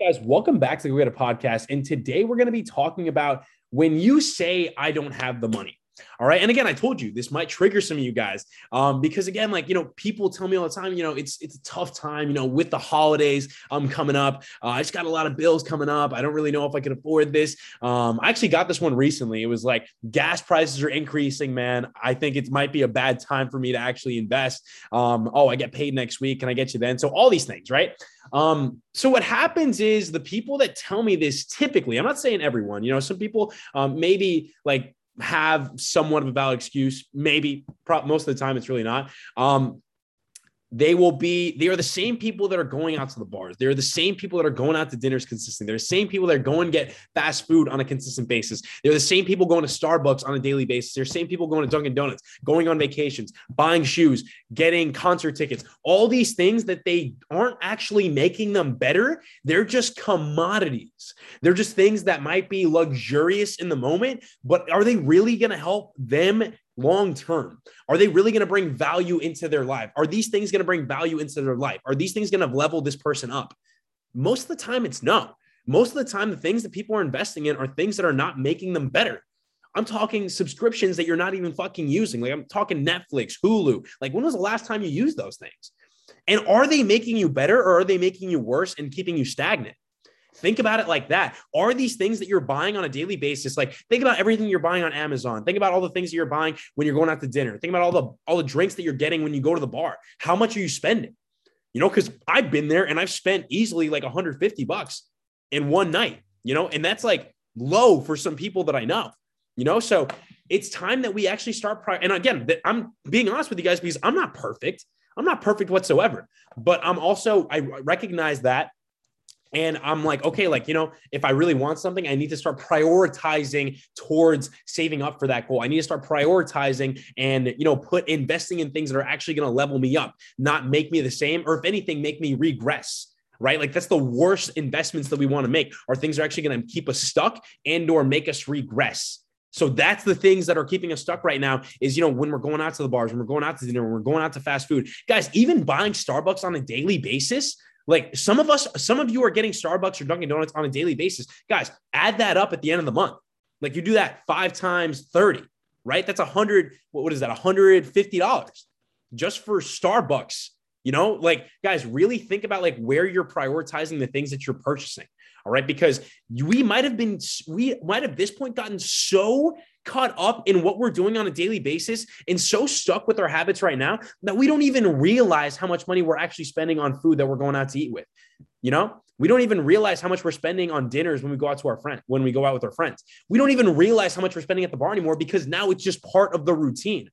Guys, welcome back to the Go-Getter podcast. And today we're going to be talking about when you say, I don't have the money. All right. And again, I told you this might trigger some of you guys. Um, because again, like, you know, people tell me all the time, you know, it's it's a tough time, you know, with the holidays um coming up. Uh, I just got a lot of bills coming up. I don't really know if I can afford this. Um, I actually got this one recently. It was like gas prices are increasing, man. I think it might be a bad time for me to actually invest. Um, oh, I get paid next week. Can I get you then? So all these things, right? Um, so what happens is the people that tell me this typically, I'm not saying everyone, you know, some people um, maybe like have somewhat of a valid excuse. Maybe most of the time it's really not. Um, they will be they are the same people that are going out to the bars. They're the same people that are going out to dinners consistently. They're the same people that are going to get fast food on a consistent basis. They're the same people going to starbucks on a daily basis. They're the same people going to dunkin' donuts going on vacations buying shoes getting concert tickets. All these things that they aren't actually making them better they're just commodities. They're just things that might be luxurious in the moment but are they really going to help them long term? Are they really going to bring value into their life? Are these things going to bring value into their life? Are these things going to level this person up? Most of the time, it's no. Most of the time, the things that people are investing in are things that are not making them better. I'm talking subscriptions that you're not even fucking using. Like I'm talking Netflix, Hulu. Like when was the last time you used those things? And are they making you better or are they making you worse and keeping you stagnant? Think about it like that. Are these things that you're buying on a daily basis? Like think about everything you're buying on Amazon. Think about all the things that you're buying when you're going out to dinner. Think about all the all the drinks that you're getting when you go to the bar. How much are you spending? You know, because I've been there and I've spent easily like 150 bucks in one night. You know, and that's like low for some people that I know. You know, so it's time that we actually start. Pri- and again, I'm being honest with you guys because I'm not perfect. I'm not perfect whatsoever, but I'm also I recognize that and I'm like, okay, like, you know, if I really want something, I need to start prioritizing towards saving up for that goal. I need to start prioritizing and, you know, put investing in things that are actually going to level me up, not make me the same, or if anything, make me regress right like that's the worst investments that we want to make are things are actually going to keep us stuck and or make us regress so that's the things that are keeping us stuck right now is, you know, when we're going out to the bars, when we're going out to dinner, when we're going out to fast food. Guys, even buying Starbucks on a daily basis, like some of us, some of you are getting Starbucks or Dunkin' Donuts on a daily basis. Guys, add that up at the end of the month. Like you do that five times 30, right? That's a hundred, what is that? $150 just for Starbucks. You know, like guys, really think about like where you're prioritizing the things that you're purchasing. All right. Because we might have been, we might have this point gotten so caught up in what we're doing on a daily basis and so stuck with our habits right now that we don't even realize how much money we're actually spending on food that we're going out to eat with. You know, we don't even realize how much we're spending on dinners when we go out to our friend when we go out with our friends. We don't even realize how much we're spending at the bar anymore because now it's just part of the routine.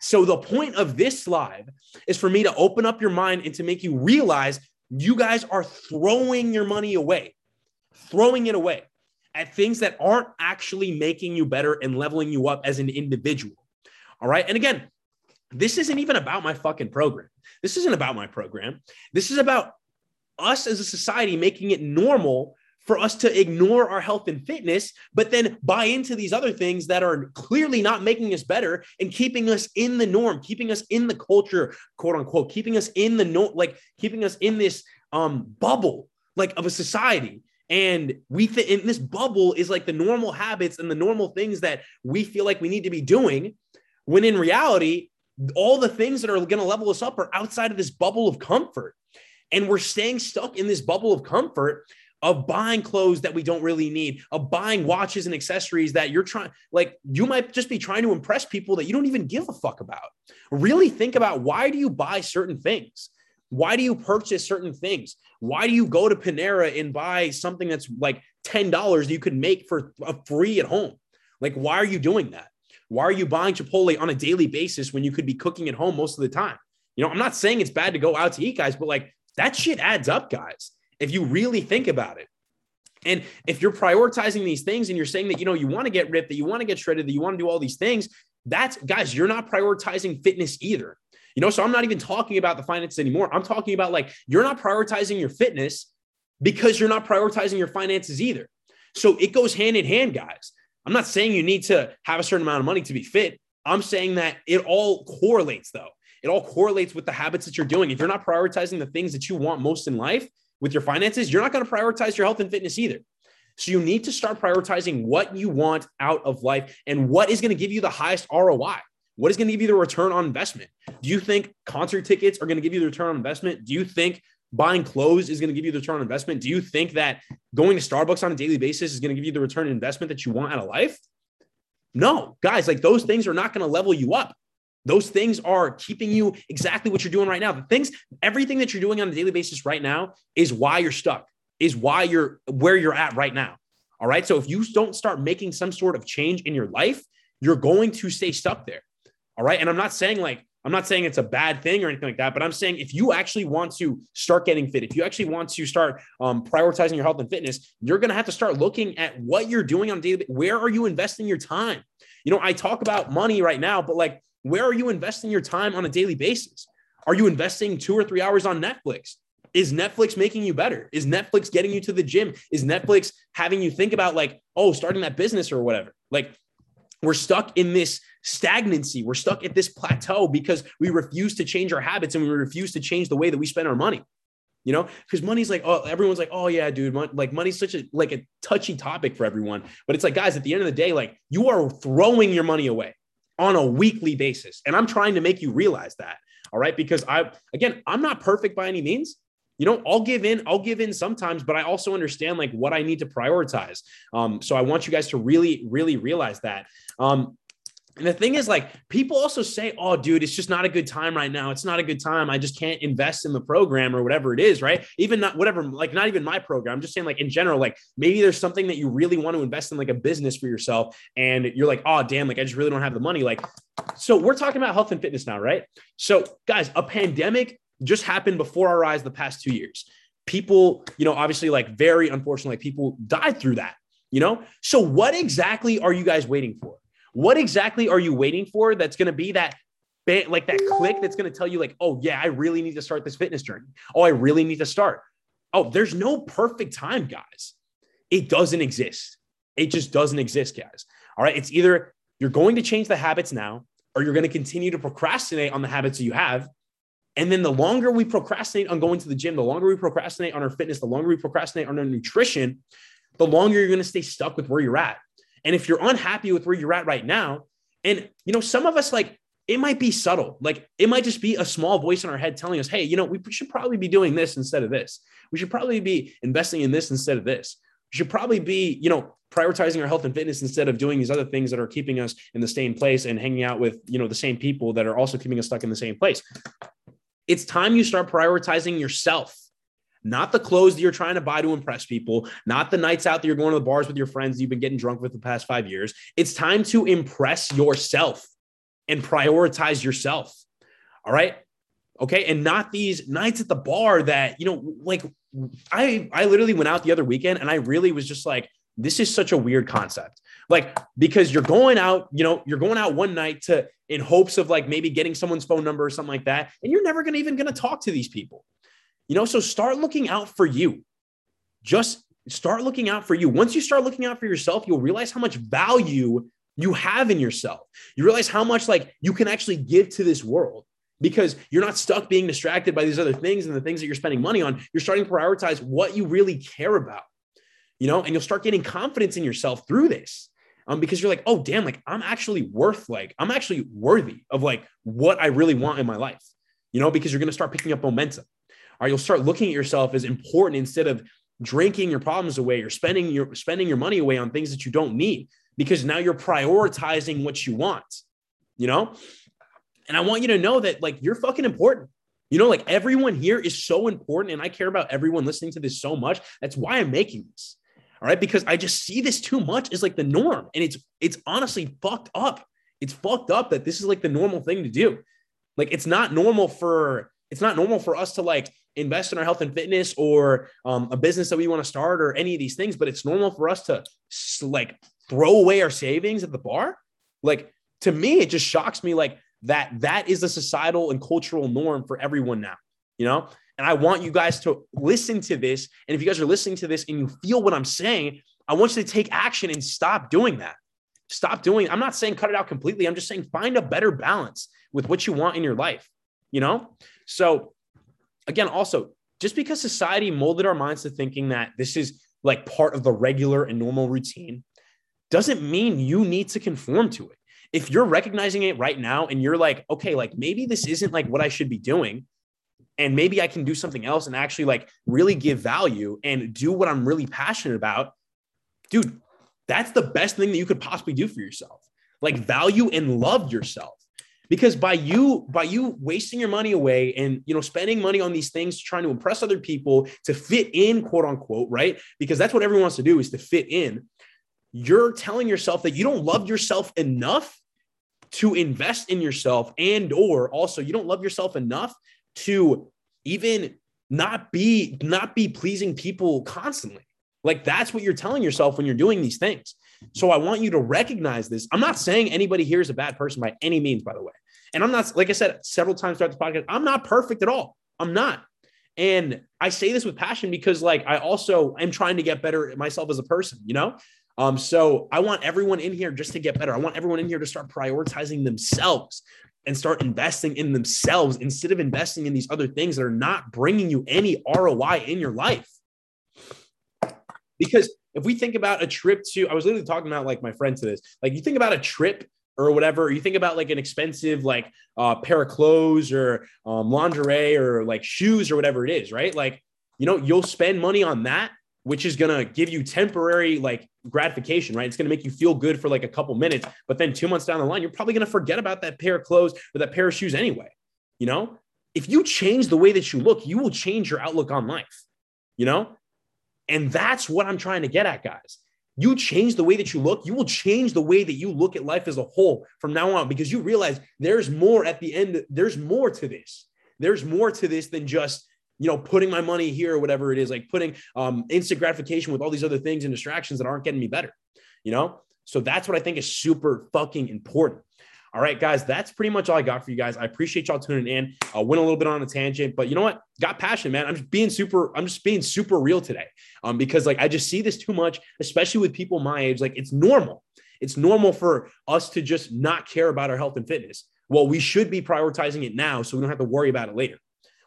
So the point of this live is for me to open up your mind and to make you realize you guys are throwing your money away, throwing it away at things that aren't actually making you better and leveling you up as an individual. All right. And again, this isn't even about my fucking program. This isn't about my program. This is about us as a society making it normal for us to ignore our health and fitness, but then buy into these other things that are clearly not making us better and keeping us in the norm, keeping us in the culture, quote unquote, keeping us in the no, like keeping us in this um bubble like of a society and we in this bubble is like the normal habits and the normal things that we feel like we need to be doing. When in reality, all the things that are going to level us up are outside of this bubble of comfort. And we're staying stuck in this bubble of comfort of buying clothes that we don't really need, of buying watches and accessories that you're trying, like you might just be trying to impress people that you don't even give a fuck about. Really think about why do you buy certain things? Why do you purchase certain things? Why do you go to Panera and buy something that's like $10 you could make for a free at home? Like, why are you doing that? Why are you buying Chipotle on a daily basis when you could be cooking at home most of the time? You know, I'm not saying it's bad to go out to eat, guys, but like that shit adds up, guys, if you really think about it. And if you're prioritizing these things and you're saying that, you know, you want to get ripped, that you want to get shredded, that you want to do all these things, that's guys, you're not prioritizing fitness either. You know, so I'm not even talking about the finances anymore. I'm talking about like you're not prioritizing your fitness because you're not prioritizing your finances either. So it goes hand in hand, guys. I'm not saying you need to have a certain amount of money to be fit. I'm saying that it all correlates though. It all correlates with the habits that you're doing. If you're not prioritizing the things that you want most in life, with your finances, you're not going to prioritize your health and fitness either. So you need to start prioritizing what you want out of life and what is going to give you the highest ROI. What is going to give you the return on investment? Do you think concert tickets are going to give you the return on investment? Do you think buying clothes is going to give you the return on investment? Do you think that going to Starbucks on a daily basis is going to give you the return on investment that you want out of life? No, guys, like those things are not going to level you up. Those things are keeping you exactly what you're doing right now. The things, everything that you're doing on a daily basis right now is why you're stuck, is why you're where you're at right now. All right. So if you don't start making some sort of change in your life, you're going to stay stuck there. All right. And I'm not saying like, I'm not saying it's a bad thing or anything like that, but I'm saying if you actually want to start getting fit, if you actually want to start um, prioritizing your health and fitness, you're going to have to start looking at what you're doing on daily. Where are you investing your time? You know, I talk about money right now, but like where are you investing your time on a daily basis? Are you investing two or three hours on Netflix? Is Netflix making you better? Is Netflix getting you to the gym? Is Netflix having you think about, like, oh, starting that business or whatever? Like, we're stuck in this stagnancy. We're stuck at this plateau because we refuse to change our habits and we refuse to change the way that we spend our money. You know, because money's like, oh, everyone's like, oh yeah, dude, like money's such a like a touchy topic for everyone. But it's like, guys, at the end of the day, like you are throwing your money away on a weekly basis. And I'm trying to make you realize that. All right. Because I, again, I'm not perfect by any means. You know, I'll give in, I'll give in sometimes, but I also understand like what I need to prioritize. Um, so I want you guys to really, really realize that. Um, and the thing is, like, people also say, oh, dude, it's just not a good time right now. It's not a good time. I just can't invest in the program or whatever it is, right? Even not whatever, like, not even my program. I'm just saying, like, in general, like, maybe there's something that you really want to invest in, like a business for yourself. And you're like, oh, damn, like, I just really don't have the money. Like, so we're talking about health and fitness now, right? So, guys, a pandemic just happened before our eyes the past two years. People, you know, obviously, like, very unfortunately, people died through that, you know? So, what exactly are you guys waiting for? What exactly are you waiting for that's going to be that like that click that's going to tell you like, "Oh yeah, I really need to start this fitness journey. Oh, I really need to start." Oh, there's no perfect time, guys. It doesn't exist. It just doesn't exist, guys. All right, it's either you're going to change the habits now or you're going to continue to procrastinate on the habits that you have. And then the longer we procrastinate on going to the gym, the longer we procrastinate on our fitness, the longer we procrastinate on our nutrition, the longer you're going to stay stuck with where you're at. And if you're unhappy with where you're at right now, and you know, some of us like it might be subtle, like it might just be a small voice in our head telling us, hey, you know, we should probably be doing this instead of this. We should probably be investing in this instead of this. We should probably be, you know, prioritizing our health and fitness instead of doing these other things that are keeping us in the same place and hanging out with, you know, the same people that are also keeping us stuck in the same place. It's time you start prioritizing yourself not the clothes that you're trying to buy to impress people, not the nights out that you're going to the bars with your friends you've been getting drunk with the past five years. It's time to impress yourself and prioritize yourself. All right. Okay. And not these nights at the bar that, you know, like I, I literally went out the other weekend and I really was just like, this is such a weird concept. Like, because you're going out, you know, you're going out one night to, in hopes of like maybe getting someone's phone number or something like that. And you're never to even to talk to these people. You know, so start looking out for you. Just start looking out for you. Once you start looking out for yourself, you'll realize how much value you have in yourself. You realize how much like you can actually give to this world because you're not stuck being distracted by these other things and the things that you're spending money on. You're starting to prioritize what you really care about, you know, and you'll start getting confidence in yourself through this. Um, because you're like, oh, damn, like I'm actually worth, like, I'm actually worthy of like what I really want in my life, you know, because you're going to start picking up momentum. Or you'll start looking at yourself as important instead of drinking your problems away you're spending your spending your money away on things that you don't need because now you're prioritizing what you want you know? And i want you to know that like you're fucking important. You know like everyone here is so important and i care about everyone listening to this so much. That's why i'm making this all right because i just see this too much as like the norm and it's it's honestly fucked up it's fucked up that this is like the normal thing to do like it's not normal for it's not normal for us to like invest in our health and fitness or um, a business that we want to start or any of these things, but it's normal for us to like throw away our savings at the bar. Like to me, it just shocks me like that that is a societal and cultural norm for everyone now, you know? And I want you guys to listen to this. And if you guys are listening to this and you feel what I'm saying, I want you to take action and stop doing that. Stop doing. I'm not saying cut it out completely. I'm just saying find a better balance with what you want in your life, you know? So again, also just because society molded our minds to thinking that this is like part of the regular and normal routine doesn't mean you need to conform to it. If you're recognizing it right now and you're like, okay, like maybe this isn't like what I should be doing, and maybe I can do something else and actually like really give value and do what I'm really passionate about, dude, that's the best thing that you could possibly do for yourself. Like value and love yourself. Because by you by you wasting your money away and you know spending money on these things trying to impress other people to fit in quote unquote right? Because that's what everyone wants to do is to fit in. You're telling yourself that you don't love yourself enough to invest in yourself and or also you don't love yourself enough to even not be not be pleasing people constantly like that's what you're telling yourself when you're doing these things so I want you to recognize this. I'm not saying anybody here is a bad person by any means, by the way. And I'm not, like I said several times throughout the podcast, I'm not perfect at all. I'm not. And I say this with passion because, like, I also am trying to get better at myself as a person, you know? Um, so I want everyone in here just to get better. I want everyone in here to start prioritizing themselves and start investing in themselves instead of investing in these other things that are not bringing you any ROI in your life. Because if we think about a trip to, I was literally talking about like my friend to this, like you think about a trip or whatever, you think about like an expensive like uh, pair of clothes or um, lingerie or like shoes or whatever it is, right? Like, you know, you'll spend money on that, which is going to give you temporary like gratification, right? It's going to make you feel good for like a couple minutes. But then two months down the line, you're probably going to forget about that pair of clothes or that pair of shoes anyway. You know, if you change the way that you look, you will change your outlook on life. You know, and that's what I'm trying to get at, guys. You change the way that you look, you will change the way that you look at life as a whole from now on because you realize there's more at the end. There's more to this. There's more to this than just, you know, putting my money here or whatever it is, like putting um, instant gratification with all these other things and distractions that aren't getting me better, you know? So that's what I think is super fucking important. All right, guys, that's pretty much all I got for you guys. I appreciate y'all tuning in. I went a little bit on a tangent, but you know what? Got passion, man. I'm just being super, I'm just being super real today. Um, because like I just see this too much, especially with people my age. Like it's normal. It's normal for us to just not care about our health and fitness. Well, we should be prioritizing it now so we don't have to worry about it later.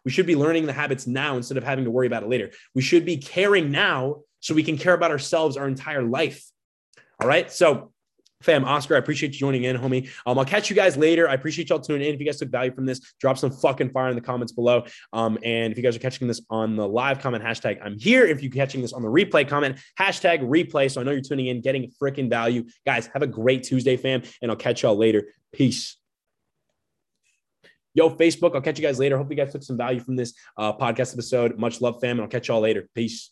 We should be learning the habits now instead of having to worry about it later. We should be caring now so we can care about ourselves our entire life. All right. So Fam, Oscar, I appreciate you joining in, homie. Um, I'll catch you guys later. I appreciate y'all tuning in. If you guys took value from this, drop some fucking fire in the comments below. Um, and if you guys are catching this on the live comment, hashtag I'm here. If you're catching this on the replay comment, hashtag replay. So I know you're tuning in, getting freaking value. Guys, have a great Tuesday, fam. And I'll catch y'all later. Peace. Yo, Facebook, I'll catch you guys later. Hope you guys took some value from this uh, podcast episode. Much love, fam. And I'll catch y'all later. Peace.